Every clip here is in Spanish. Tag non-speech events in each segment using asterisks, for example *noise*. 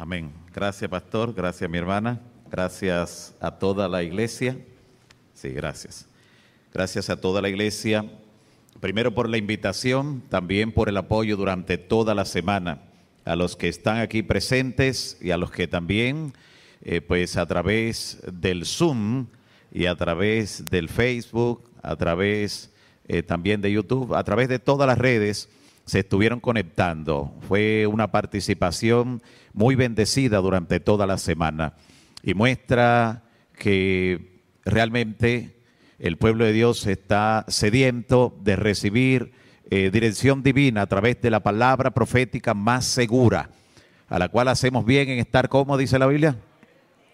Amén. Gracias, pastor. Gracias, mi hermana. Gracias a toda la iglesia. Sí, gracias. Gracias a toda la iglesia. Primero por la invitación, también por el apoyo durante toda la semana. A los que están aquí presentes y a los que también, eh, pues a través del Zoom y a través del Facebook, a través eh, también de YouTube, a través de todas las redes, se estuvieron conectando. Fue una participación muy bendecida durante toda la semana y muestra que realmente el pueblo de Dios está sediento de recibir eh, dirección divina a través de la palabra profética más segura, a la cual hacemos bien en estar, como dice la Biblia,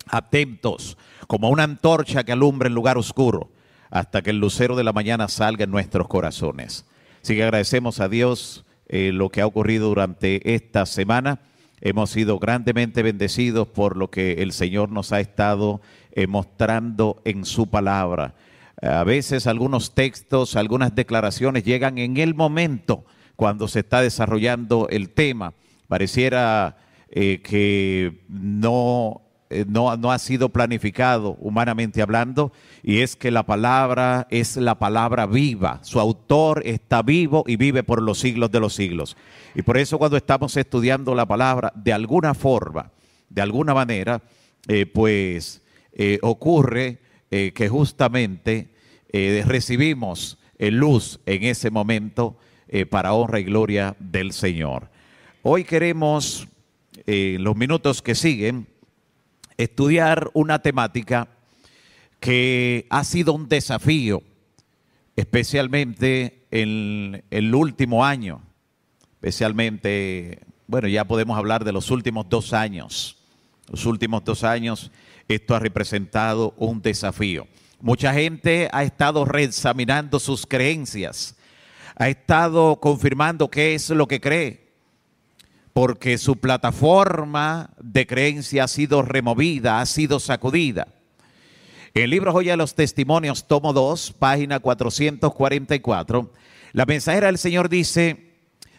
atentos, como una antorcha que alumbra el lugar oscuro, hasta que el lucero de la mañana salga en nuestros corazones. Así que agradecemos a Dios eh, lo que ha ocurrido durante esta semana. Hemos sido grandemente bendecidos por lo que el Señor nos ha estado eh, mostrando en su palabra. A veces algunos textos, algunas declaraciones llegan en el momento cuando se está desarrollando el tema. Pareciera eh, que no eh, no, no ha sido planificado humanamente hablando, y es que la palabra es la palabra viva. Su autor está vivo y vive por los siglos de los siglos. Y por eso cuando estamos estudiando la palabra, de alguna forma, de alguna manera, eh, pues eh, ocurre que justamente recibimos luz en ese momento para honra y gloria del Señor. Hoy queremos, en los minutos que siguen, estudiar una temática que ha sido un desafío, especialmente en el último año, especialmente, bueno, ya podemos hablar de los últimos dos años. Los últimos dos años esto ha representado un desafío. Mucha gente ha estado reexaminando sus creencias, ha estado confirmando qué es lo que cree, porque su plataforma de creencia ha sido removida, ha sido sacudida. El libro Joya de los Testimonios, tomo 2, página 444, la mensajera del Señor dice,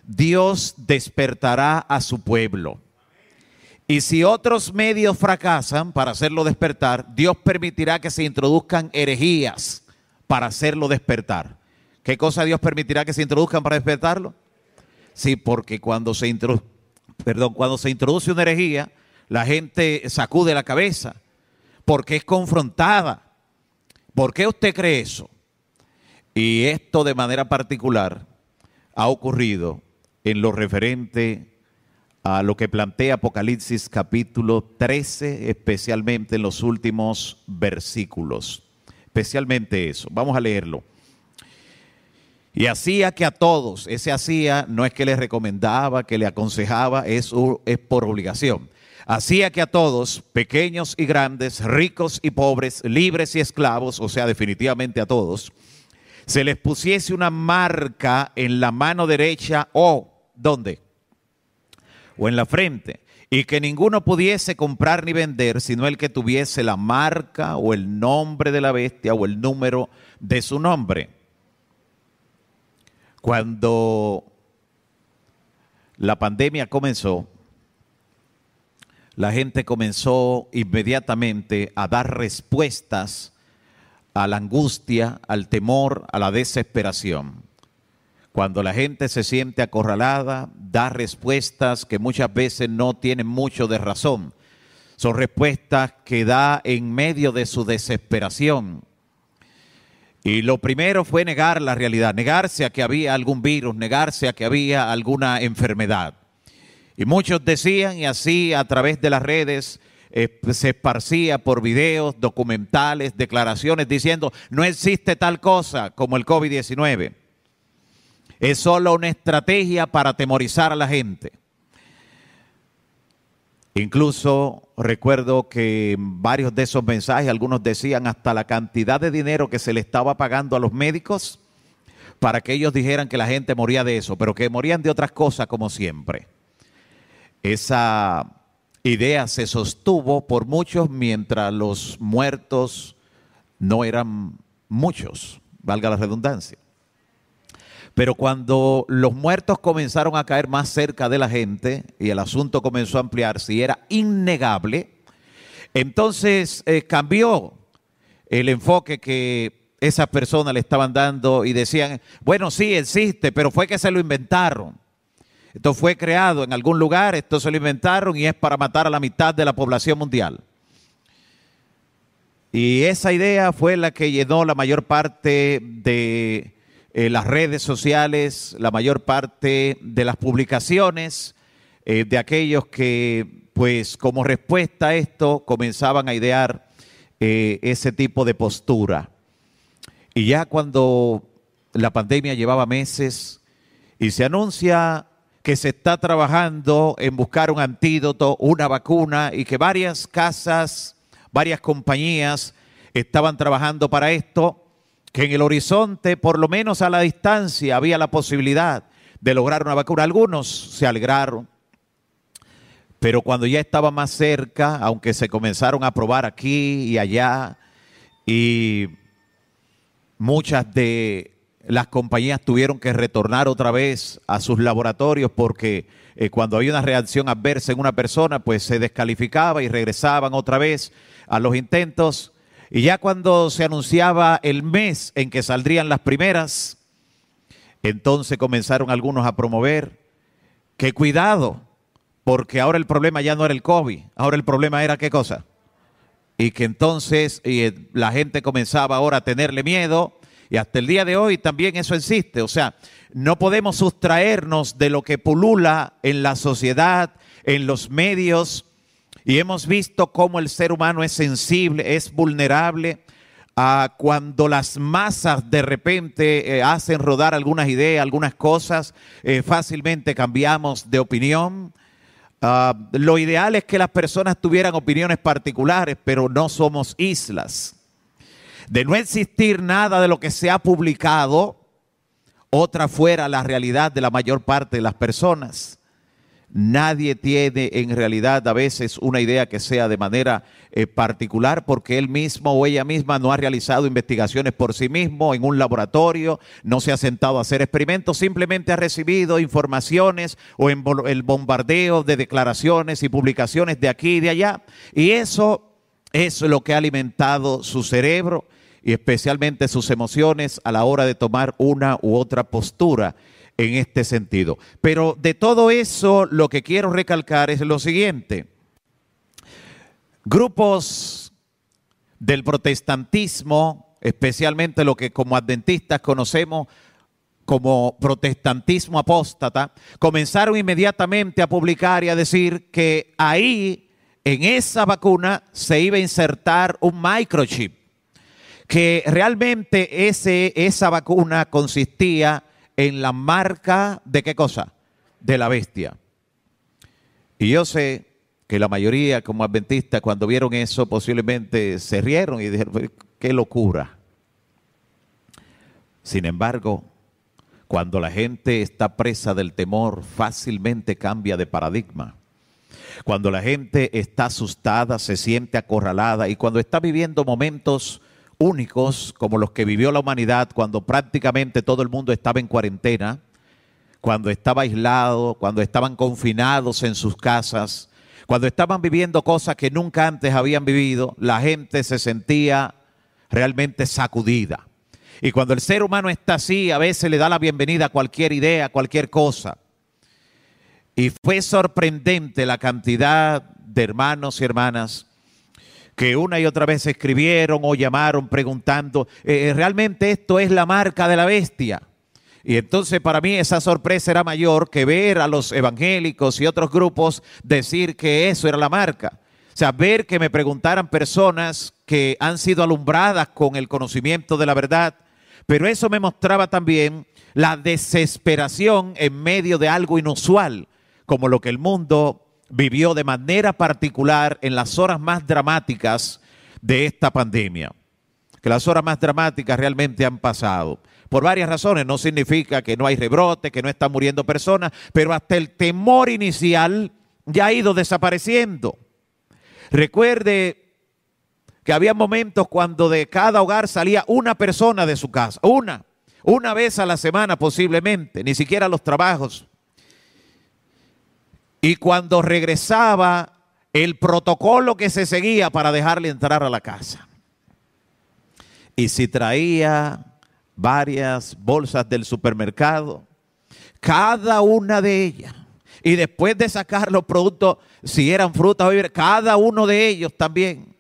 Dios despertará a su pueblo. Y si otros medios fracasan para hacerlo despertar, Dios permitirá que se introduzcan herejías para hacerlo despertar. ¿Qué cosa Dios permitirá que se introduzcan para despertarlo? Sí, porque cuando se introduce perdón, cuando se introduce una herejía, la gente sacude la cabeza porque es confrontada. ¿Por qué usted cree eso? Y esto de manera particular ha ocurrido en lo referente a lo que plantea Apocalipsis capítulo 13, especialmente en los últimos versículos. Especialmente eso. Vamos a leerlo. Y hacía que a todos, ese hacía no es que le recomendaba, que le aconsejaba, eso es por obligación. Hacía que a todos, pequeños y grandes, ricos y pobres, libres y esclavos, o sea, definitivamente a todos, se les pusiese una marca en la mano derecha o, ¿dónde? O en la frente. Y que ninguno pudiese comprar ni vender, sino el que tuviese la marca o el nombre de la bestia o el número de su nombre. Cuando la pandemia comenzó, la gente comenzó inmediatamente a dar respuestas a la angustia, al temor, a la desesperación. Cuando la gente se siente acorralada, da respuestas que muchas veces no tienen mucho de razón. Son respuestas que da en medio de su desesperación. Y lo primero fue negar la realidad, negarse a que había algún virus, negarse a que había alguna enfermedad. Y muchos decían, y así a través de las redes eh, se esparcía por videos, documentales, declaraciones diciendo, no existe tal cosa como el COVID-19. Es solo una estrategia para atemorizar a la gente. Incluso recuerdo que varios de esos mensajes, algunos decían hasta la cantidad de dinero que se le estaba pagando a los médicos para que ellos dijeran que la gente moría de eso, pero que morían de otras cosas como siempre. Esa idea se sostuvo por muchos mientras los muertos no eran muchos, valga la redundancia. Pero cuando los muertos comenzaron a caer más cerca de la gente y el asunto comenzó a ampliarse y era innegable, entonces eh, cambió el enfoque que esas personas le estaban dando y decían, bueno, sí, existe, pero fue que se lo inventaron. Esto fue creado en algún lugar, esto se lo inventaron y es para matar a la mitad de la población mundial. Y esa idea fue la que llenó la mayor parte de eh, las redes sociales, la mayor parte de las publicaciones eh, de aquellos que, pues como respuesta a esto, comenzaban a idear eh, ese tipo de postura. Y ya cuando la pandemia llevaba meses y se anuncia que se está trabajando en buscar un antídoto, una vacuna y que varias casas, varias compañías estaban trabajando para esto, que en el horizonte, por lo menos a la distancia, había la posibilidad de lograr una vacuna. Algunos se alegraron, pero cuando ya estaba más cerca, aunque se comenzaron a probar aquí y allá, y muchas de las compañías tuvieron que retornar otra vez a sus laboratorios porque eh, cuando había una reacción adversa en una persona, pues se descalificaba y regresaban otra vez a los intentos. Y ya cuando se anunciaba el mes en que saldrían las primeras, entonces comenzaron algunos a promover que cuidado, porque ahora el problema ya no era el COVID, ahora el problema era qué cosa. Y que entonces eh, la gente comenzaba ahora a tenerle miedo y hasta el día de hoy también eso existe. O sea, no podemos sustraernos de lo que pulula en la sociedad, en los medios, y hemos visto cómo el ser humano es sensible, es vulnerable a cuando las masas de repente eh, hacen rodar algunas ideas, algunas cosas, eh, fácilmente cambiamos de opinión. Ah, lo ideal es que las personas tuvieran opiniones particulares, pero no somos islas. De no existir nada de lo que se ha publicado, otra fuera la realidad de la mayor parte de las personas. Nadie tiene en realidad a veces una idea que sea de manera eh, particular porque él mismo o ella misma no ha realizado investigaciones por sí mismo en un laboratorio, no se ha sentado a hacer experimentos, simplemente ha recibido informaciones o en el bombardeo de declaraciones y publicaciones de aquí y de allá. Y eso es lo que ha alimentado su cerebro y especialmente sus emociones a la hora de tomar una u otra postura en este sentido. Pero de todo eso lo que quiero recalcar es lo siguiente. Grupos del protestantismo, especialmente lo que como adventistas conocemos como protestantismo apóstata, comenzaron inmediatamente a publicar y a decir que ahí, en esa vacuna, se iba a insertar un microchip, que realmente ese, esa vacuna consistía en la marca de qué cosa? De la bestia. Y yo sé que la mayoría como adventistas cuando vieron eso posiblemente se rieron y dijeron, qué locura. Sin embargo, cuando la gente está presa del temor, fácilmente cambia de paradigma. Cuando la gente está asustada, se siente acorralada y cuando está viviendo momentos únicos como los que vivió la humanidad cuando prácticamente todo el mundo estaba en cuarentena, cuando estaba aislado, cuando estaban confinados en sus casas, cuando estaban viviendo cosas que nunca antes habían vivido, la gente se sentía realmente sacudida. Y cuando el ser humano está así, a veces le da la bienvenida a cualquier idea, a cualquier cosa. Y fue sorprendente la cantidad de hermanos y hermanas que una y otra vez escribieron o llamaron preguntando, eh, eh, ¿realmente esto es la marca de la bestia? Y entonces para mí esa sorpresa era mayor que ver a los evangélicos y otros grupos decir que eso era la marca. O sea, ver que me preguntaran personas que han sido alumbradas con el conocimiento de la verdad, pero eso me mostraba también la desesperación en medio de algo inusual, como lo que el mundo vivió de manera particular en las horas más dramáticas de esta pandemia. Que las horas más dramáticas realmente han pasado. Por varias razones, no significa que no hay rebrote, que no están muriendo personas, pero hasta el temor inicial ya ha ido desapareciendo. Recuerde que había momentos cuando de cada hogar salía una persona de su casa, una, una vez a la semana posiblemente, ni siquiera los trabajos. Y cuando regresaba, el protocolo que se seguía para dejarle entrar a la casa. Y si traía varias bolsas del supermercado, cada una de ellas, y después de sacar los productos, si eran frutas o víveres, cada uno de ellos también.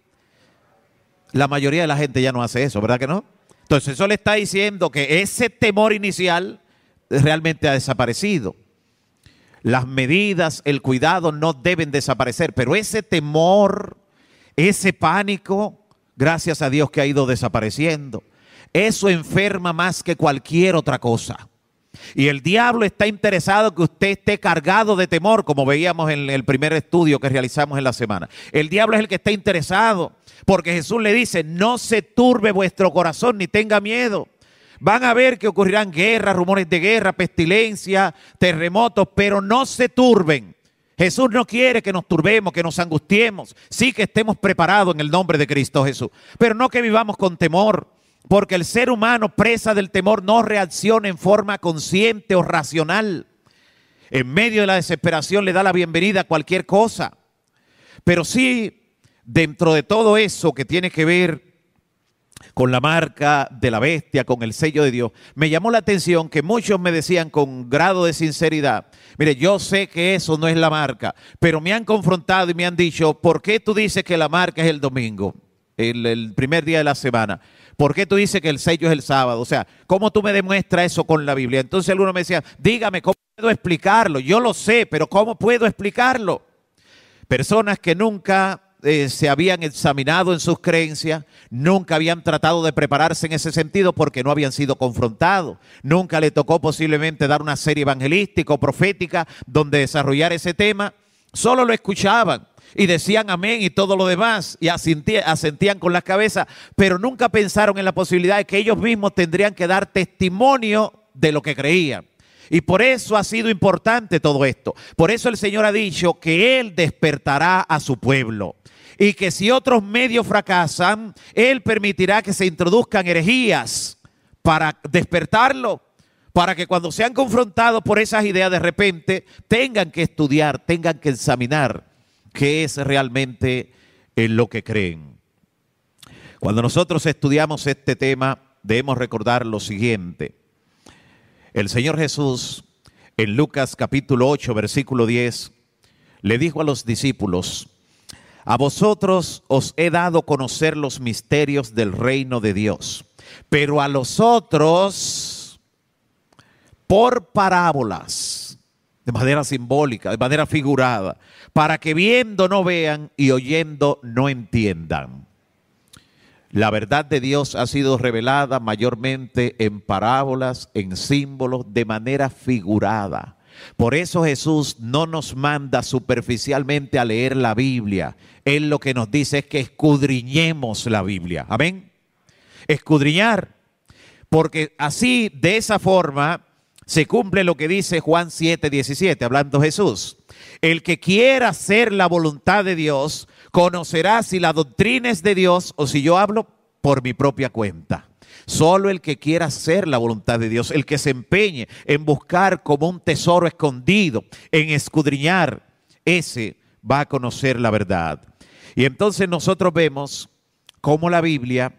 La mayoría de la gente ya no hace eso, ¿verdad que no? Entonces eso le está diciendo que ese temor inicial realmente ha desaparecido. Las medidas, el cuidado no deben desaparecer, pero ese temor, ese pánico, gracias a Dios que ha ido desapareciendo. Eso enferma más que cualquier otra cosa. Y el diablo está interesado que usted esté cargado de temor, como veíamos en el primer estudio que realizamos en la semana. El diablo es el que está interesado, porque Jesús le dice, no se turbe vuestro corazón ni tenga miedo. Van a ver que ocurrirán guerras, rumores de guerra, pestilencia, terremotos, pero no se turben. Jesús no quiere que nos turbemos, que nos angustiemos. Sí que estemos preparados en el nombre de Cristo Jesús, pero no que vivamos con temor, porque el ser humano presa del temor no reacciona en forma consciente o racional. En medio de la desesperación le da la bienvenida a cualquier cosa. Pero sí, dentro de todo eso que tiene que ver con la marca de la bestia, con el sello de Dios, me llamó la atención que muchos me decían con grado de sinceridad, mire, yo sé que eso no es la marca, pero me han confrontado y me han dicho, ¿por qué tú dices que la marca es el domingo, el, primer día de la semana? ¿Por qué tú dices que el sello es el sábado? O sea, ¿cómo tú me demuestras eso con la Biblia? Entonces alguno me decía, dígame, ¿cómo puedo explicarlo? Yo lo sé, pero ¿cómo puedo explicarlo? Personas que nunca eh, se habían examinado en sus creencias, nunca habían tratado de prepararse en ese sentido porque no habían sido confrontados. Nunca le tocó posiblemente dar una serie evangelística o profética donde desarrollar ese tema. Solo lo escuchaban y decían amén y todo lo demás y asentían, asentían con la cabeza, pero nunca pensaron en la posibilidad de que ellos mismos tendrían que dar testimonio de lo que creían. Y por eso ha sido importante todo esto. Por eso el Señor ha dicho que Él despertará a su pueblo y que si otros medios fracasan, Él permitirá que se introduzcan herejías para despertarlo, para que cuando sean confrontados por esas ideas de repente tengan que estudiar, tengan que examinar qué es realmente en lo que creen. Cuando nosotros estudiamos este tema, debemos recordar lo siguiente. El Señor Jesús, en Lucas capítulo 8, versículo 10, le dijo a los discípulos, a vosotros os he dado conocer los misterios del reino de Dios, pero a los otros por parábolas, de manera simbólica, de manera figurada, para que viendo no vean y oyendo no entiendan. La verdad de Dios ha sido revelada mayormente en parábolas, en símbolos, de manera figurada. Por eso Jesús no nos manda superficialmente a leer la Biblia. Él lo que nos dice es que escudriñemos la Biblia. Amén. Escudriñar. Porque así, de esa forma, se cumple lo que dice Juan 7, 17, hablando Jesús. El que quiera hacer la voluntad de Dios, conocerá si la doctrina es de Dios o si yo hablo por mi propia cuenta. Solo el que quiera hacer la voluntad de Dios, el que se empeñe en buscar como un tesoro escondido, en escudriñar, ese va a conocer la verdad. Y entonces nosotros vemos cómo la Biblia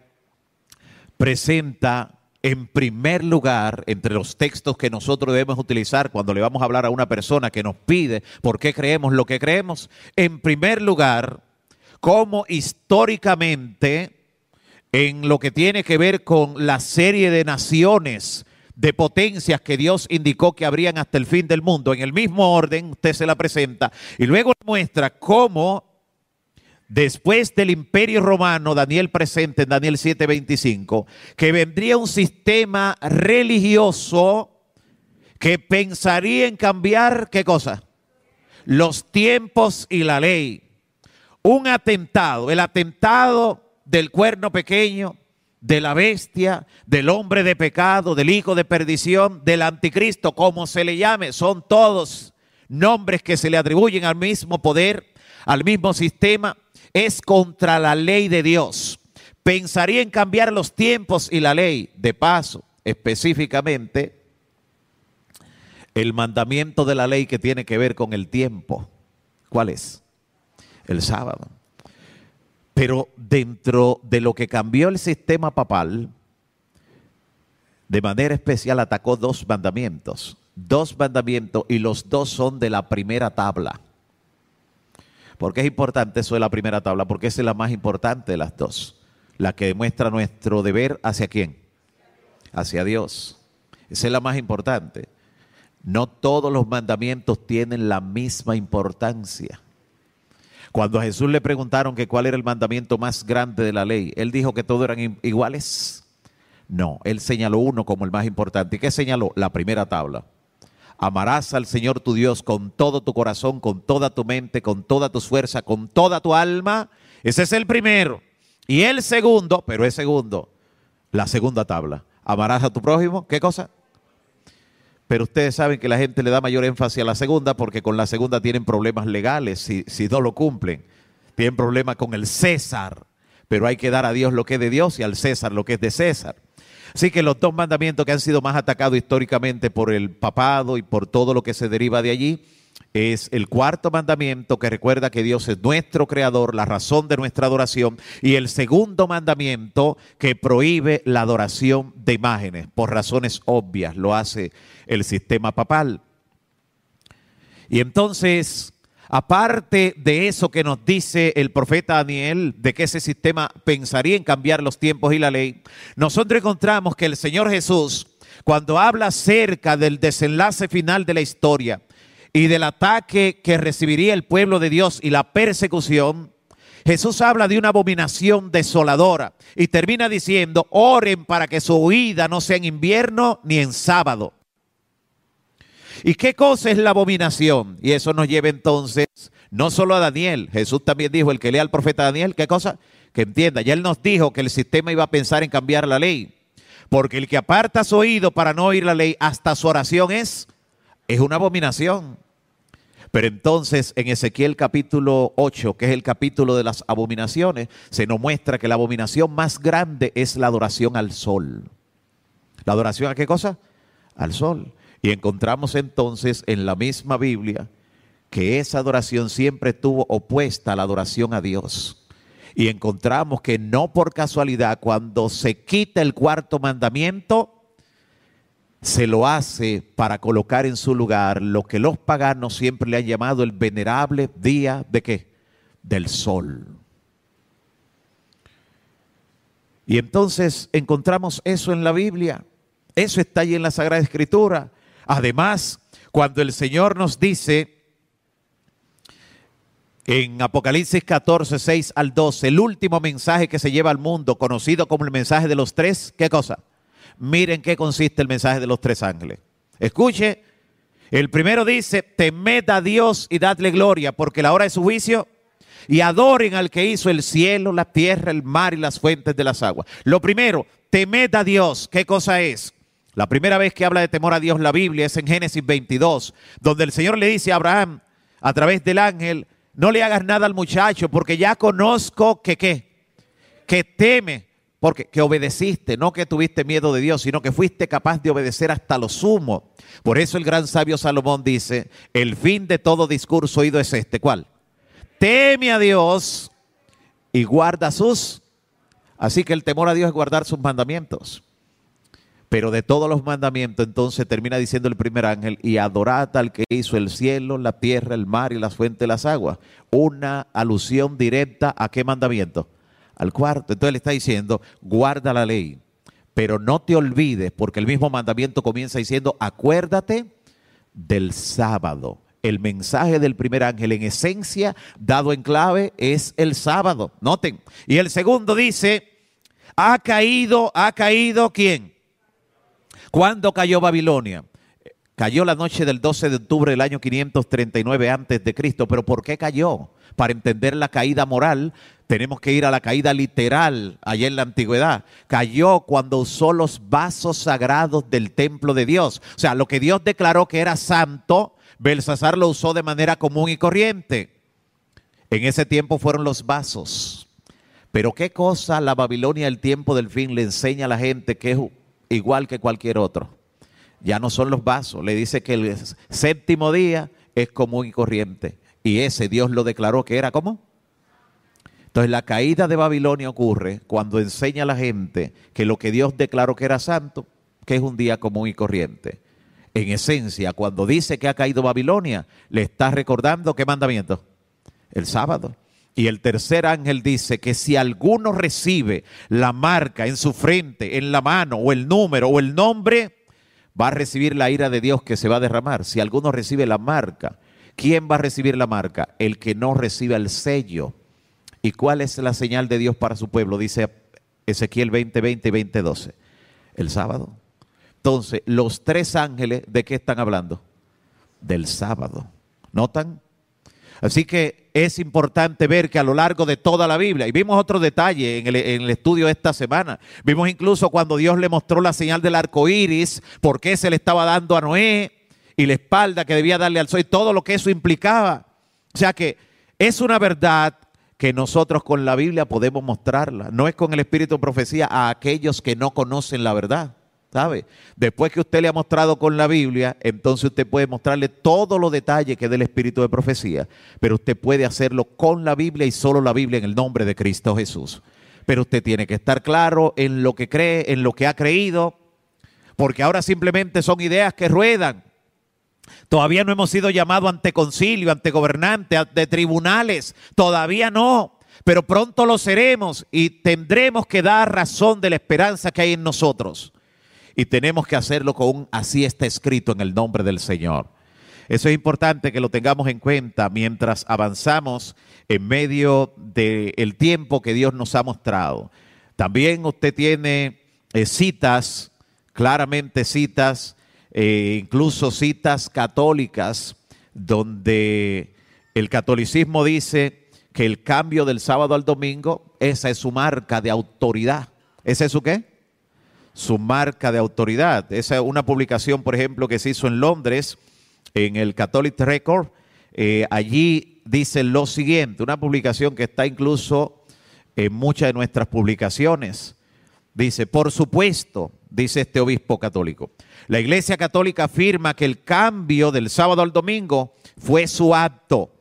presenta en primer lugar, entre los textos que nosotros debemos utilizar cuando le vamos a hablar a una persona que nos pide por qué creemos lo que creemos, en primer lugar, cómo históricamente en lo que tiene que ver con la serie de naciones, de potencias que Dios indicó que habrían hasta el fin del mundo. En el mismo orden, usted se la presenta y luego muestra cómo después del imperio romano, Daniel presenta en Daniel 7:25, que vendría un sistema religioso que pensaría en cambiar, ¿qué cosa? Los tiempos y la ley. Un atentado, el atentado del cuerno pequeño, de la bestia, del hombre de pecado, del hijo de perdición, del anticristo, como se le llame, son todos nombres que se le atribuyen al mismo poder, al mismo sistema, es contra la ley de Dios. Pensaría en cambiar los tiempos y la ley. De paso, específicamente el mandamiento de la ley que tiene que ver con el tiempo. ¿Cuál es? El sábado. Pero dentro de lo que cambió el sistema papal, de manera especial atacó dos mandamientos. Dos mandamientos y los dos son de la primera tabla. ¿Por qué es importante eso de la primera tabla? Porque esa es la más importante de las dos. La que demuestra nuestro deber hacia quién? Hacia Dios. Esa es la más importante. No todos los mandamientos tienen la misma importancia. Cuando a Jesús le preguntaron que cuál era el mandamiento más grande de la ley, él dijo que todos eran iguales. No, él señaló uno como el más importante. ¿Y qué señaló? La primera tabla. Amarás al Señor tu Dios con todo tu corazón, con toda tu mente, con toda tu fuerza, con toda tu alma. Ese es el primero. Y el segundo, pero es segundo, la segunda tabla. Amarás a tu prójimo, ¿qué cosa? Pero ustedes saben que la gente le da mayor énfasis a la segunda porque con la segunda tienen problemas legales si, no lo cumplen. Tienen problemas con el César. Pero hay que dar a Dios lo que es de Dios y al César lo que es de César. Así que los dos mandamientos que han sido más atacados históricamente por el papado y por todo lo que se deriva de allí es el cuarto mandamiento que recuerda que Dios es nuestro creador, la razón de nuestra adoración, y el segundo mandamiento que prohíbe la adoración de imágenes, por razones obvias, lo hace el sistema papal. Y entonces, aparte de eso que nos dice el profeta Daniel, de que ese sistema pensaría en cambiar los tiempos y la ley, nosotros encontramos que el Señor Jesús, cuando habla acerca del desenlace final de la historia, y del ataque que recibiría el pueblo de Dios y la persecución, Jesús habla de una abominación desoladora y termina diciendo, oren para que su huida no sea en invierno ni en sábado. ¿Y qué cosa es la abominación? Y eso nos lleva entonces no solo a Daniel, Jesús también dijo, el que lea al profeta Daniel, ¿qué cosa? Que entienda, ya él nos dijo que el sistema iba a pensar en cambiar la ley, porque el que aparta su oído para no oír la ley, hasta su oración es, es una abominación. Pero entonces en Ezequiel capítulo 8, que es el capítulo de las abominaciones, se nos muestra que la abominación más grande es la adoración al sol. ¿La adoración a qué cosa? Al sol. Y encontramos entonces en la misma Biblia que esa adoración siempre estuvo opuesta a la adoración a Dios. Y encontramos que no por casualidad, cuando se quita el cuarto mandamiento, se lo hace para colocar en su lugar lo que los paganos siempre le han llamado el venerable día de qué? Del sol. Y entonces encontramos eso en la Biblia. Eso está ahí en la Sagrada Escritura. Además, cuando el Señor nos dice en Apocalipsis 14, 6 al 12, el último mensaje que se lleva al mundo, conocido como el mensaje de los tres, ¿qué cosa? Miren qué consiste el mensaje de los tres ángeles. Escuche, el primero dice, temed a Dios y dadle gloria, porque la hora de su juicio, y adoren al que hizo el cielo, la tierra, el mar y las fuentes de las aguas. Lo primero, temed a Dios. ¿Qué cosa es? La primera vez que habla de temor a Dios la Biblia es en Génesis 22, donde el Señor le dice a Abraham, a través del ángel, no le hagas nada al muchacho, porque ya conozco que qué, que teme porque que obedeciste, no que tuviste miedo de Dios, sino que fuiste capaz de obedecer hasta lo sumo. Por eso el gran sabio Salomón dice, el fin de todo discurso oído es este, ¿cuál? Teme a Dios y guarda sus. Así que el temor a Dios es guardar sus mandamientos. Pero de todos los mandamientos, entonces termina diciendo el primer ángel, y adorad al que hizo el cielo, la tierra, el mar y las fuentes de las aguas. Una alusión directa a qué mandamiento? Al cuarto. Entonces le está diciendo, guarda la ley, pero no te olvides, porque el mismo mandamiento comienza diciendo, acuérdate del sábado. El mensaje del primer ángel en esencia, dado en clave, es el sábado. Noten. Y el segundo dice, ha caído, ha caído quién? ¿Cuándo cayó Babilonia? Cayó la noche del 12 de octubre del año 539 antes de Cristo, pero ¿por qué cayó? Para entender la caída moral, tenemos que ir a la caída literal allá en la antigüedad. Cayó cuando usó los vasos sagrados del templo de Dios. O sea, lo que Dios declaró que era santo, Belsasar lo usó de manera común y corriente. En ese tiempo fueron los vasos. Pero qué cosa la Babilonia el tiempo del fin le enseña a la gente que es igual que cualquier otro. Ya no son los vasos. Le dice que el séptimo día es común y corriente. Y ese Dios lo declaró que era como. Entonces la caída de Babilonia ocurre cuando enseña a la gente que lo que Dios declaró que era santo, que es un día común y corriente. En esencia, cuando dice que ha caído Babilonia, le está recordando qué mandamiento? El sábado. Y el tercer ángel dice que si alguno recibe la marca en su frente, en la mano, o el número, o el nombre, va a recibir la ira de Dios que se va a derramar. Si alguno recibe la marca, ¿quién va a recibir la marca? El que no reciba el sello. ¿Y cuál es la señal de Dios para su pueblo? Dice Ezequiel 20, 20 y 20, 12. El sábado. Entonces, los tres ángeles, ¿de qué están hablando? Del sábado. ¿Notan? Así que es importante ver que a lo largo de toda la Biblia, y vimos otro detalle en el, estudio de esta semana, vimos incluso cuando Dios le mostró la señal del arco iris, por qué se le estaba dando a Noé y la espalda que debía darle al sol y todo lo que eso implicaba. O sea que es una verdad que nosotros con la Biblia podemos mostrarla. No es con el espíritu de profecía a aquellos que no conocen la verdad. ¿Sabe? Después que usted le ha mostrado con la Biblia, entonces usted puede mostrarle todos los detalles que del espíritu de profecía, pero usted puede hacerlo con la Biblia y solo la Biblia en el nombre de Cristo Jesús. Pero usted tiene que estar claro en lo que cree, en lo que ha creído, porque ahora simplemente son ideas que ruedan. Todavía no hemos sido llamados ante concilio, ante gobernante, ante tribunales. Todavía no. Pero pronto lo seremos y tendremos que dar razón de la esperanza que hay en nosotros. Y tenemos que hacerlo con un así está escrito en el nombre del Señor. Eso es importante que lo tengamos en cuenta mientras avanzamos en medio del tiempo que Dios nos ha mostrado. También usted tiene eh, citas, claramente citas eh, incluso citas católicas donde el catolicismo dice que el cambio del sábado al domingo, esa es su marca de autoridad. ¿Esa es su qué? Su marca de autoridad. Esa es una publicación, por ejemplo, que se hizo en Londres, en el Catholic Record. Eh, allí dice lo siguiente, una publicación que está incluso en muchas de nuestras publicaciones. Dice, por supuesto, dice este obispo católico, la Iglesia Católica afirma que el cambio del sábado al domingo fue su acto.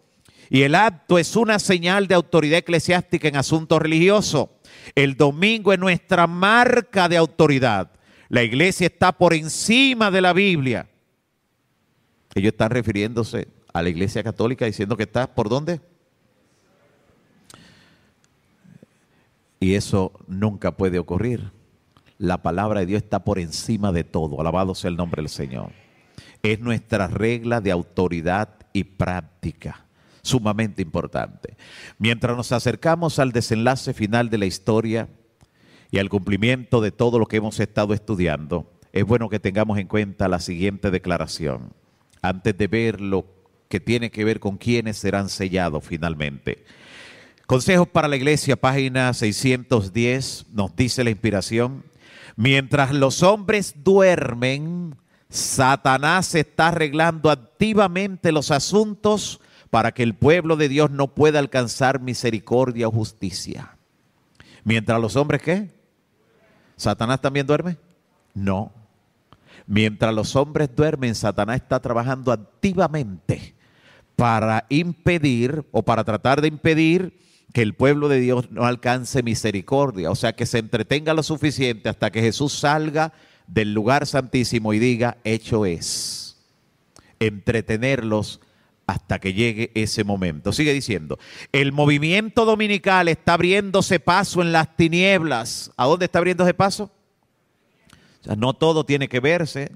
Y el acto es una señal de autoridad eclesiástica en asuntos religiosos. El domingo es nuestra marca de autoridad. La iglesia está por encima de la Biblia. Ellos están refiriéndose a la iglesia católica diciendo que está por dónde? Y eso nunca puede ocurrir la palabra de Dios está por encima de todo. Alabado sea el nombre del Señor. Es nuestra regla de autoridad y práctica, sumamente importante. Mientras nos acercamos al desenlace final de la historia y al cumplimiento de todo lo que hemos estado estudiando, es bueno que tengamos en cuenta la siguiente declaración, antes de ver lo que tiene que ver con quiénes serán sellados finalmente. Consejos para la Iglesia, página 610, nos dice la inspiración. Mientras los hombres duermen, Satanás está arreglando activamente los asuntos para que el pueblo de Dios no pueda alcanzar misericordia o justicia. Mientras los hombres qué? ¿Satanás también duerme? No. Mientras los hombres duermen, Satanás está trabajando activamente para impedir o para tratar de impedir que el pueblo de Dios no alcance misericordia, o sea, que se entretenga lo suficiente hasta que Jesús salga del lugar santísimo y diga, hecho es. Entretenerlos hasta que llegue ese momento. Sigue diciendo, el movimiento dominical está abriéndose paso en las tinieblas. ¿A dónde está abriéndose paso? O sea, no todo tiene que verse,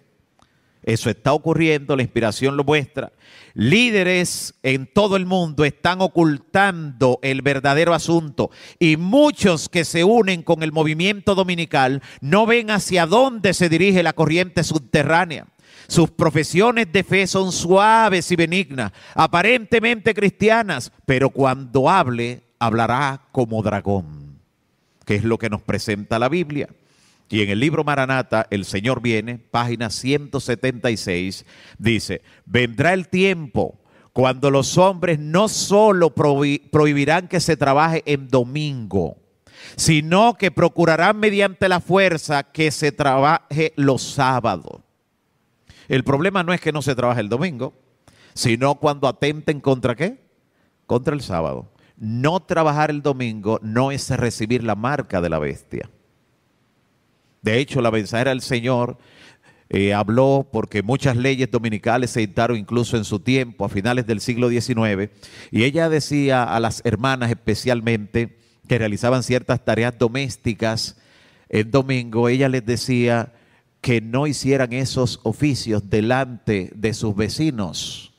eso está ocurriendo, la inspiración lo muestra. Líderes en todo el mundo están ocultando el verdadero asunto y muchos que se unen con el movimiento dominical no ven hacia dónde se dirige la corriente subterránea. Sus profesiones de fe son suaves y benignas, aparentemente cristianas, pero cuando hable, hablará como dragón, que es lo que nos presenta la Biblia. Y en el libro Maranata, El Señor viene, página 176, dice, vendrá el tiempo cuando los hombres no solo prohibirán que se trabaje en domingo, sino que procurarán mediante la fuerza que se trabaje los sábados. El problema no es que no se trabaje el domingo, sino cuando atenten contra qué? Contra el sábado. No trabajar el domingo no es recibir la marca de la bestia. De hecho, la mensajera del Señor eh, habló porque muchas leyes dominicales se dictaron incluso en su tiempo, a finales del siglo XIX, y ella decía a las hermanas especialmente que realizaban ciertas tareas domésticas el domingo, ella les decía que no hicieran esos oficios delante de sus vecinos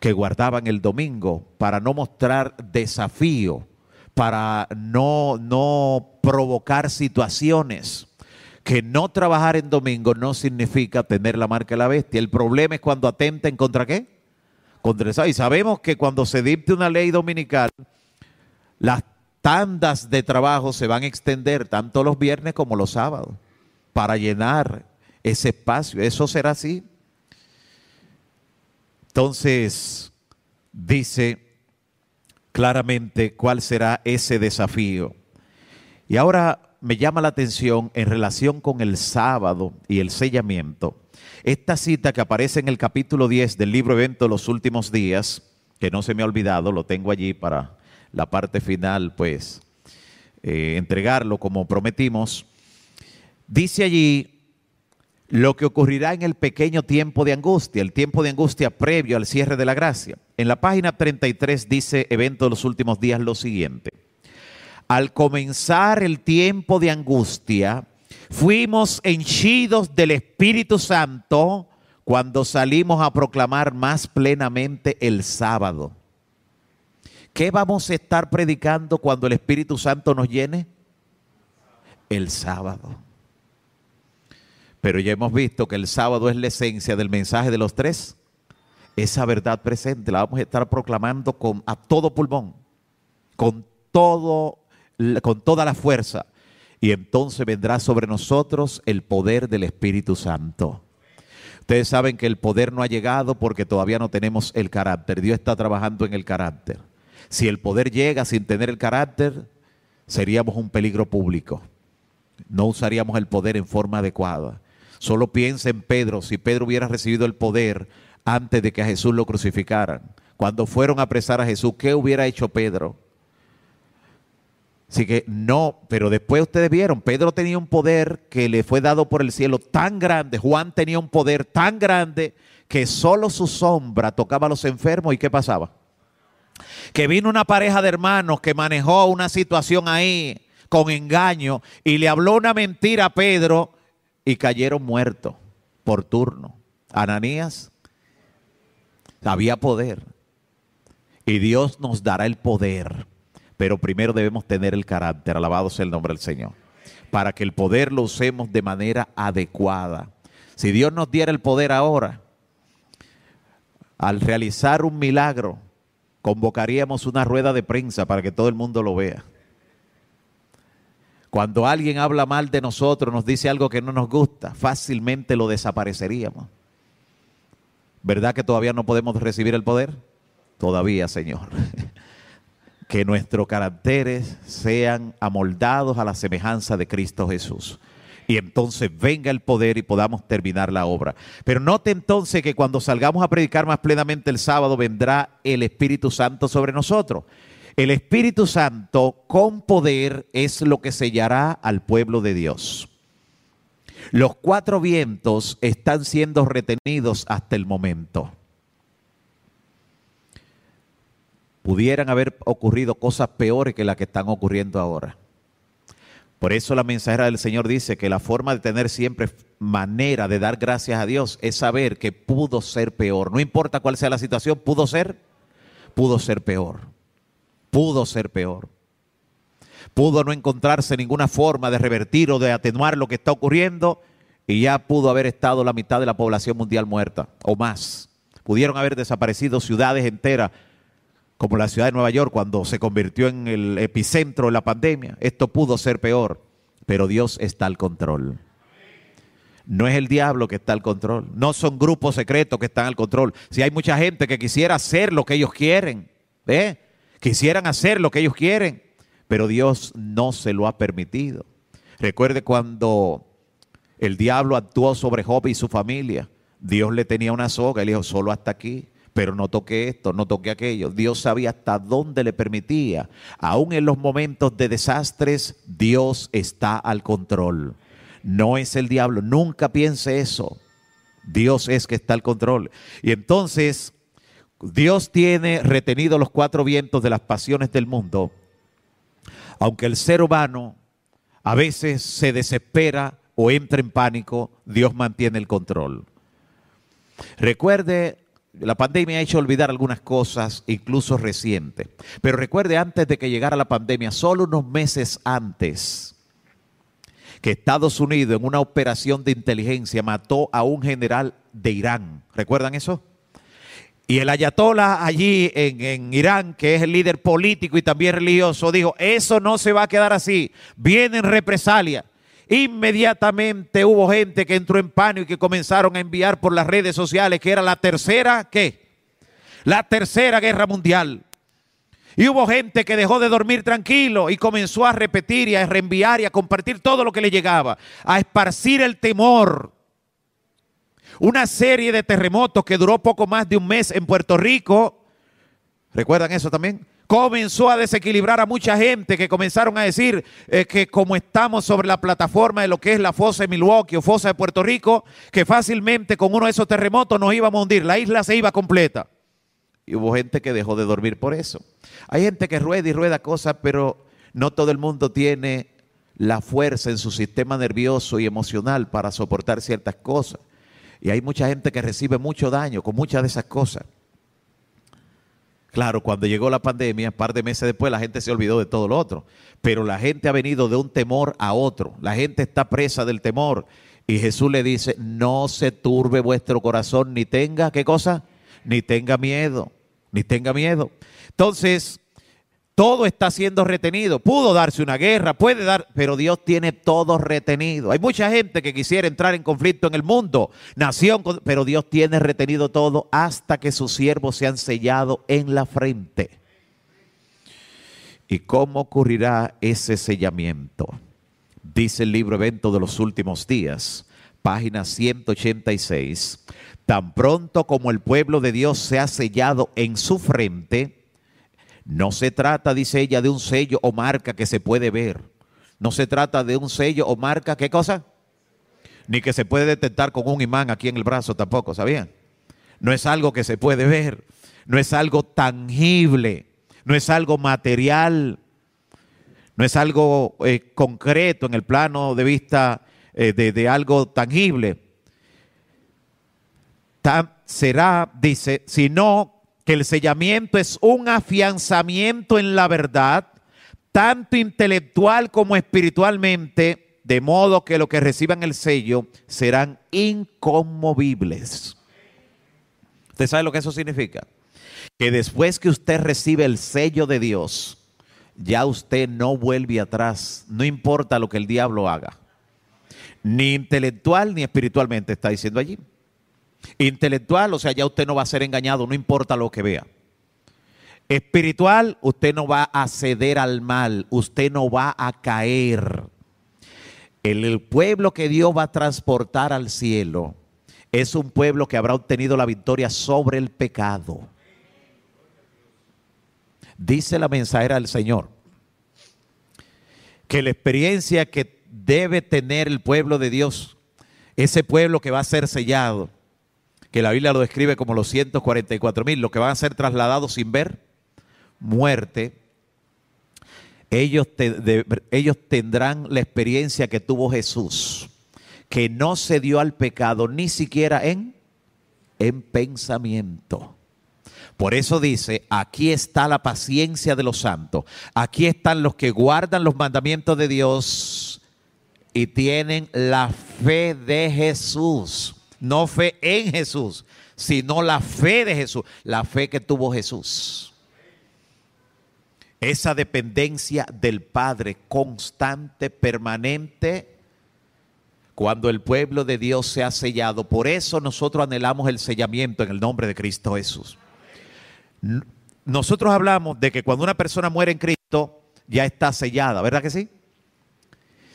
que guardaban el domingo para no mostrar desafío, para no, no provocar situaciones. Que no trabajar en domingo no significa tener la marca de la bestia. El problema es cuando atenten contra qué? Contra el Y sabemos que cuando se dicte una ley dominical, las tandas de trabajo se van a extender tanto los viernes como los sábados para llenar ese espacio. Eso será así. Entonces, dice claramente cuál será ese desafío. Y ahora me llama la atención en relación con el sábado y el sellamiento. Esta cita que aparece en el capítulo 10 del libro Evento de los Últimos Días, que no se me ha olvidado, lo tengo allí para la parte final, pues, eh, entregarlo como prometimos. Dice allí lo que ocurrirá en el pequeño tiempo de angustia, el tiempo de angustia previo al cierre de la gracia. En la página 33 dice Evento de los últimos días lo siguiente. Al comenzar el tiempo de angustia, fuimos henchidos del Espíritu Santo cuando salimos a proclamar más plenamente el sábado. ¿Qué vamos a estar predicando cuando el Espíritu Santo nos llene? El sábado. Pero ya hemos visto que el sábado es la esencia del mensaje de los tres. Esa verdad presente la vamos a estar proclamando con, a todo pulmón, con, todo, con toda la fuerza. Y entonces vendrá sobre nosotros el poder del Espíritu Santo. Ustedes saben que el poder no ha llegado porque todavía no tenemos el carácter. Dios está trabajando en el carácter. Si el poder llega sin tener el carácter, seríamos un peligro público. No usaríamos el poder en forma adecuada. Solo piensa en Pedro, si Pedro hubiera recibido el poder antes de que a Jesús lo crucificaran. Cuando fueron a apresar a Jesús, ¿qué hubiera hecho Pedro? Así que no, pero después ustedes vieron, Pedro tenía un poder que le fue dado por el cielo tan grande, Juan tenía un poder tan grande que solo su sombra tocaba a los enfermos y ¿qué pasaba? Que vino una pareja de hermanos que manejó una situación ahí con engaño y le habló una mentira a Pedro y cayeron muertos por turno. Ananías había poder y Dios nos dará el poder, pero primero debemos tener el carácter, alabado sea el nombre del Señor, para que el poder lo usemos de manera adecuada. Si Dios nos diera el poder ahora, al realizar un milagro, convocaríamos una rueda de prensa para que todo el mundo lo vea. Cuando alguien habla mal de nosotros, nos dice algo que no nos gusta, fácilmente lo desapareceríamos. ¿Verdad que todavía no podemos recibir el poder? Todavía, Señor. *laughs* que nuestros caracteres sean amoldados a la semejanza de Cristo Jesús. Y entonces venga el poder y podamos terminar la obra. Pero note entonces que cuando salgamos a predicar más plenamente el sábado, vendrá el Espíritu Santo sobre nosotros. El Espíritu Santo con poder es lo que sellará al pueblo de Dios. Los cuatro vientos están siendo retenidos hasta el momento. Pudieran haber ocurrido cosas peores que las que están ocurriendo ahora. Por eso la mensajera del Señor dice que la forma de tener siempre manera de dar gracias a Dios es saber que pudo ser peor. No importa cuál sea la situación, pudo ser, pudo ser peor pudo ser peor. Pudo no encontrarse ninguna forma de revertir o de atenuar lo que está ocurriendo y ya pudo haber estado la mitad de la población mundial muerta o más. Pudieron haber desaparecido ciudades enteras, como la ciudad de Nueva York cuando se convirtió en el epicentro de la pandemia. Esto pudo ser peor, pero Dios está al control. No es el diablo que está al control, no son grupos secretos que están al control. Si hay mucha gente que quisiera hacer lo que ellos quieren, ¿eh? Quisieran hacer lo que ellos quieren, pero Dios no se lo ha permitido. Recuerde cuando el diablo actuó sobre Job y su familia. Dios le tenía una soga le dijo, solo hasta aquí, pero no toque esto, no toque aquello. Dios sabía hasta dónde le permitía. Aún en los momentos de desastres, Dios está al control. No es el diablo, nunca piense eso. Dios es que está al control. Y entonces, Dios tiene retenido los cuatro vientos de las pasiones del mundo, aunque el ser humano a veces se desespera o entra en pánico, Dios mantiene el control. Recuerde, la pandemia ha hecho olvidar algunas cosas, incluso recientes. Pero recuerde, antes de que llegara la pandemia, solo unos meses antes, que Estados Unidos en una operación de inteligencia mató a un general de Irán. ¿Recuerdan eso? Y el ayatollah allí en, en, Irán, que es el líder político y también religioso, dijo, eso no se va a quedar así, vienen represalias. Inmediatamente hubo gente que entró en pánico y que comenzaron a enviar por las redes sociales que era la tercera, ¿qué? La tercera guerra mundial. Y hubo gente que dejó de dormir tranquilo y comenzó a repetir y a reenviar y a compartir todo lo que le llegaba, a esparcir el temor. Una serie de terremotos que duró poco más de un mes en Puerto Rico. ¿Recuerdan eso también? comenzó a desequilibrar a mucha gente que comenzaron a decir eh, que como estamos sobre la plataforma de lo que es la fosa de Milwaukee o fosa de Puerto Rico, que fácilmente con uno de esos terremotos nos íbamos a hundir, la isla se iba completa. Y hubo gente que dejó de dormir por eso. Hay gente que rueda y rueda cosas, pero no todo el mundo tiene la fuerza en su sistema nervioso y emocional para soportar ciertas cosas. Y hay mucha gente que recibe mucho daño con muchas de esas cosas. Claro, cuando llegó la pandemia, un par de meses después, la gente se olvidó de todo lo otro. Pero la gente ha venido de un temor a otro. La gente está presa del temor. Y Jesús le dice, no se turbe vuestro corazón, ni tenga, ¿qué cosa? Ni tenga miedo, ni tenga miedo. Entonces, todo está siendo retenido. Pudo darse una guerra, puede dar, pero Dios tiene todo retenido. Hay mucha gente que quisiera entrar en conflicto en el mundo, nación, pero Dios tiene retenido todo hasta que sus siervos se han sellado en la frente. ¿Y cómo ocurrirá ese sellamiento? Dice el libro Evento de los Últimos Días, página 186. Tan pronto como el pueblo de Dios se ha sellado en su frente, no se trata, dice ella, de un sello o marca que se puede ver. No se trata de un sello o marca, ¿qué cosa? Ni que se puede detectar con un imán aquí en el brazo tampoco, ¿sabían? No es algo que se puede ver, no es algo tangible, no es algo material, no es algo eh, concreto en el plano de vista eh, de, algo tangible. Tan, será, dice, sino que el sellamiento es un afianzamiento en la verdad, tanto intelectual como espiritualmente, de modo que los que reciban el sello serán inconmovibles. ¿Usted sabe lo que eso significa? Que después que usted recibe el sello de Dios, ya usted no vuelve atrás, no importa lo que el diablo haga, ni intelectual ni espiritualmente, está diciendo allí. Intelectual, o sea, ya usted no va a ser engañado, no importa lo que vea. Espiritual, usted no va a ceder al mal, usted no va a caer. El, pueblo que Dios va a transportar al cielo es un pueblo que habrá obtenido la victoria sobre el pecado. Dice la mensajera del Señor que la experiencia que debe tener el pueblo de Dios, ese pueblo que va a ser sellado, que la Biblia lo describe como los 144 mil, los que van a ser trasladados sin ver muerte, ellos, ellos tendrán la experiencia que tuvo Jesús, que no se dio al pecado ni siquiera en, en pensamiento. Por eso dice, aquí está la paciencia de los santos, aquí están los que guardan los mandamientos de Dios y tienen la fe de Jesús. No fe en Jesús, sino la fe de Jesús, la fe que tuvo Jesús. Esa dependencia del Padre constante, permanente, cuando el pueblo de Dios se ha sellado. Por eso nosotros anhelamos el sellamiento en el nombre de Cristo Jesús. Nosotros hablamos de que cuando una persona muere en Cristo, ya está sellada, ¿verdad que sí?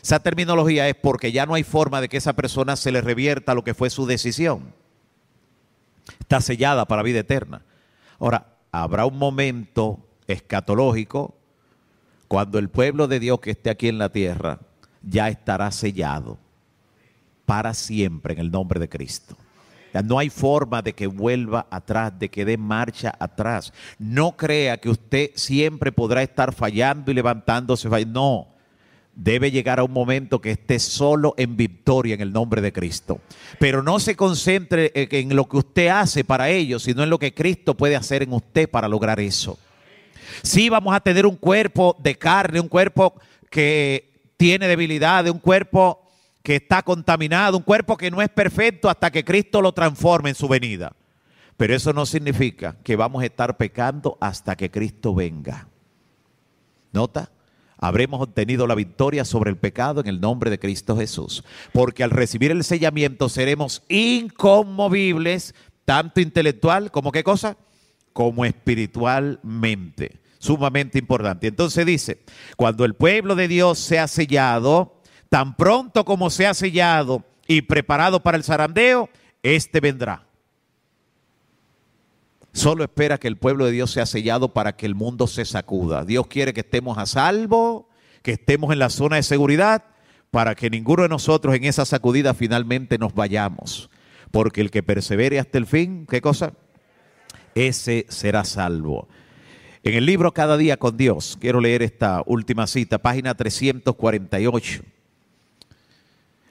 Esa terminología es porque ya no hay forma de que esa persona se le revierta lo que fue su decisión. Está sellada para vida eterna. Ahora, habrá un momento escatológico cuando el pueblo de Dios que esté aquí en la tierra ya estará sellado para siempre en el nombre de Cristo. no hay forma de que vuelva atrás, de que dé marcha atrás. No crea que usted siempre podrá estar fallando y levantándose. No, debe llegar a un momento que esté solo en victoria en el nombre de Cristo. Pero no se concentre en lo que usted hace para ello, sino en lo que Cristo puede hacer en usted para lograr eso. Sí vamos a tener un cuerpo de carne, un cuerpo que tiene debilidad, un cuerpo que está contaminado, un cuerpo que no es perfecto hasta que Cristo lo transforme en su venida. Pero eso no significa que vamos a estar pecando hasta que Cristo venga. ¿Nota? Habremos obtenido la victoria sobre el pecado en el nombre de Cristo Jesús. Porque al recibir el sellamiento seremos inconmovibles, tanto intelectual como qué cosa? Como espiritualmente sumamente importante. Entonces dice, cuando el pueblo de Dios sea sellado, tan pronto como sea sellado y preparado para el zarandeo, éste vendrá. Solo espera que el pueblo de Dios sea sellado para que el mundo se sacuda. Dios quiere que estemos a salvo, que estemos en la zona de seguridad, para que ninguno de nosotros en esa sacudida finalmente nos vayamos. Porque el que persevere hasta el fin, ¿qué cosa? Ese será salvo. En el libro Cada día con Dios, quiero leer esta última cita, página 348.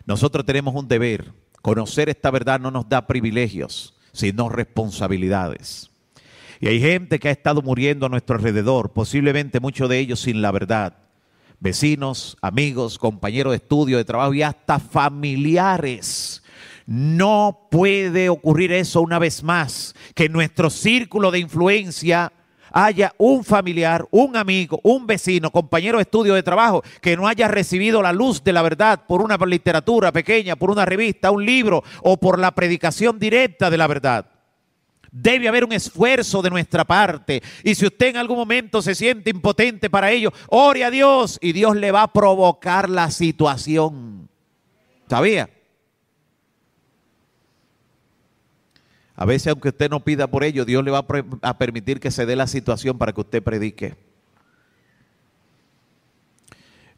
Nosotros tenemos un deber. Conocer esta verdad no nos da privilegios, sino responsabilidades. Y hay gente que ha estado muriendo a nuestro alrededor, posiblemente muchos de ellos sin la verdad. Vecinos, amigos, compañeros de estudio, de trabajo y hasta familiares. No puede ocurrir eso una vez más, que nuestro círculo de influencia haya un familiar, un amigo, un vecino, compañero de estudio de trabajo que no haya recibido la luz de la verdad por una literatura pequeña, por una revista, un libro o por la predicación directa de la verdad. Debe haber un esfuerzo de nuestra parte. Y si usted en algún momento se siente impotente para ello, ore a Dios y Dios le va a provocar la situación. ¿Sabía? A veces, aunque usted no pida por ello, Dios le va a permitir que se dé la situación para que usted predique.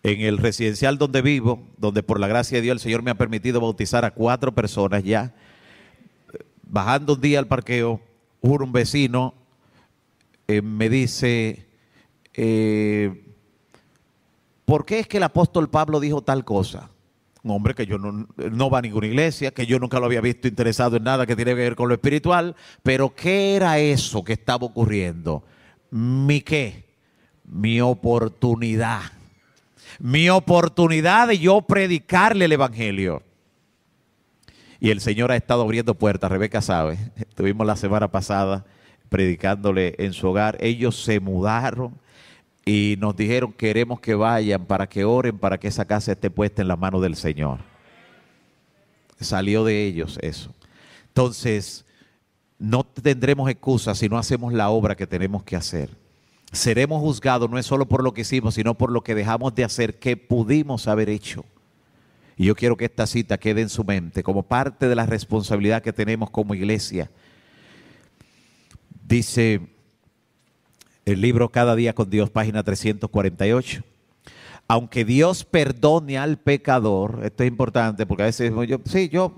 En el residencial donde vivo, donde por la gracia de Dios el Señor me ha permitido bautizar a cuatro personas ya, bajando un día al parqueo, un vecino eh, me dice, eh, ¿por qué es que el apóstol Pablo dijo tal cosa? Un hombre que yo no, va a ninguna iglesia, que yo nunca lo había visto interesado en nada que tiene que ver con lo espiritual, pero ¿qué era eso que estaba ocurriendo? ¿Mi qué? Mi oportunidad. Mi oportunidad de yo predicarle el Evangelio. Y el Señor ha estado abriendo puertas, Rebeca sabe. *laughs* Estuvimos la semana pasada predicándole en su hogar. Ellos se mudaron y nos dijeron queremos que vayan para que oren para que esa casa esté puesta en la mano del Señor. Salió de ellos eso. Entonces, no tendremos excusas si no hacemos la obra que tenemos que hacer. Seremos juzgados no es solo por lo que hicimos, sino por lo que dejamos de hacer que pudimos haber hecho. Y yo quiero que esta cita quede en su mente como parte de la responsabilidad que tenemos como iglesia. Dice el libro Cada día con Dios, página 348. Aunque Dios perdone al pecador, esto es importante porque a veces yo, sí, yo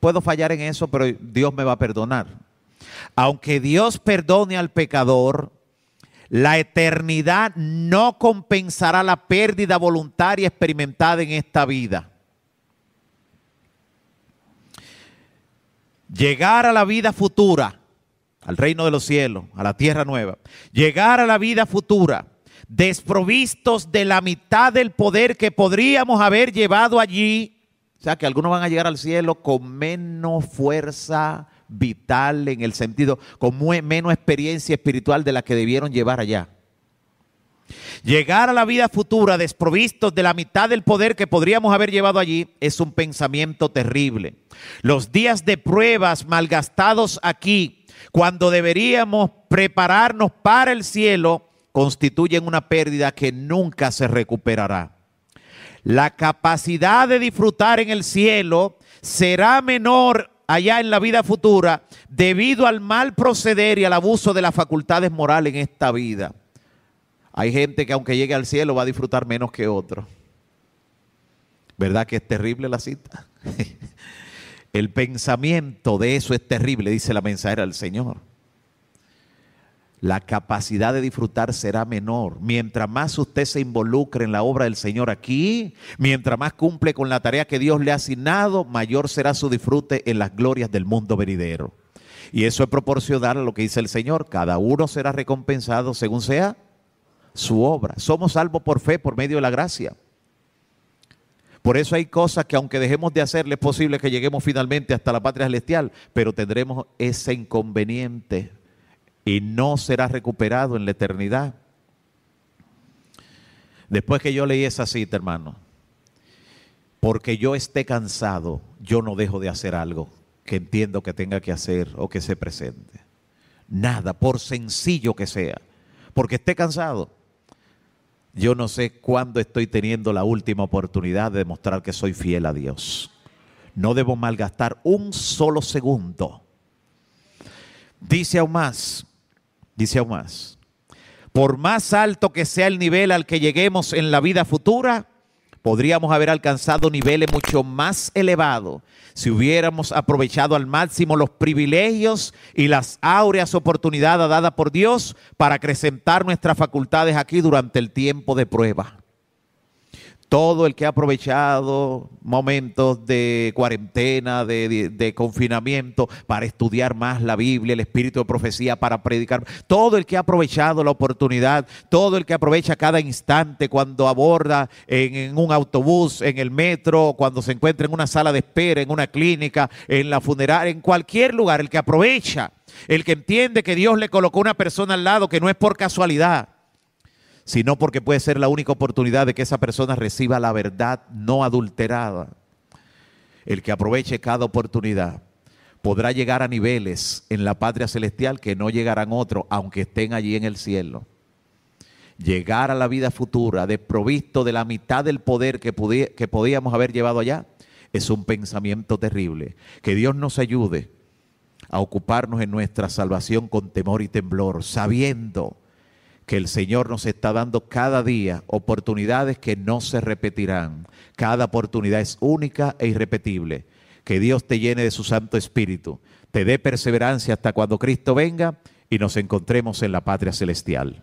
puedo fallar en eso, pero Dios me va a perdonar. Aunque Dios perdone al pecador, la eternidad no compensará la pérdida voluntaria experimentada en esta vida. Llegar a la vida futura al reino de los cielos, a la tierra nueva, llegar a la vida futura, desprovistos de la mitad del poder que podríamos haber llevado allí. O sea, que algunos van a llegar al cielo con menos fuerza vital en el sentido, con menos experiencia espiritual de la que debieron llevar allá. Llegar a la vida futura desprovistos de la mitad del poder que podríamos haber llevado allí es un pensamiento terrible. Los días de pruebas malgastados aquí cuando deberíamos prepararnos para el cielo, constituyen una pérdida que nunca se recuperará. La capacidad de disfrutar en el cielo será menor allá en la vida futura debido al mal proceder y al abuso de las facultades morales en esta vida. Hay gente que aunque llegue al cielo va a disfrutar menos que otro. ¿Verdad que es terrible la cita? *laughs* El pensamiento de eso es terrible, dice la mensajera del Señor la capacidad de disfrutar será menor. Mientras más usted se involucre en la obra del Señor aquí, mientras más cumple con la tarea que Dios le ha asignado, mayor será su disfrute en las glorias del mundo venidero. Y eso es proporcional a lo que dice el Señor. Cada uno será recompensado según sea su obra. Somos salvos por fe, por medio de la gracia. Por eso hay cosas que aunque dejemos de hacerle, es posible que lleguemos finalmente hasta la patria celestial, pero tendremos ese inconveniente y no será recuperado en la eternidad. Después que yo leí esa cita, hermano, porque yo esté cansado, yo no dejo de hacer algo que entiendo que tenga que hacer o que se presente. Nada, por sencillo que sea, porque esté cansado. Yo no sé cuándo estoy teniendo la última oportunidad de demostrar que soy fiel a Dios. No debo malgastar un solo segundo. Dice aún más, Dice aún más, por más alto que sea el nivel al que lleguemos en la vida futura, podríamos haber alcanzado niveles mucho más elevados si hubiéramos aprovechado al máximo los privilegios y las áureas oportunidades dadas por Dios para acrecentar nuestras facultades aquí durante el tiempo de prueba todo el que ha aprovechado momentos de cuarentena, de, confinamiento, para estudiar más la Biblia, el espíritu de profecía, para predicar, todo el que ha aprovechado la oportunidad, todo el que aprovecha cada instante cuando aborda en, un autobús, en el metro, cuando se encuentra en una sala de espera, en una clínica, en la funeraria, en cualquier lugar, el que aprovecha, el que entiende que Dios le colocó una persona al lado que no es por casualidad sino porque puede ser la única oportunidad de que esa persona reciba la verdad no adulterada. El que aproveche cada oportunidad podrá llegar a niveles en la patria celestial que no llegarán otros, aunque estén allí en el cielo. Llegar a la vida futura desprovisto de la mitad del poder que, que podíamos haber llevado allá es un pensamiento terrible. Que Dios nos ayude a ocuparnos en nuestra salvación con temor y temblor, sabiendo que el Señor nos está dando cada día oportunidades que no se repetirán. Cada oportunidad es única e irrepetible. Que Dios te llene de su Santo Espíritu, te dé perseverancia hasta cuando Cristo venga y nos encontremos en la patria celestial.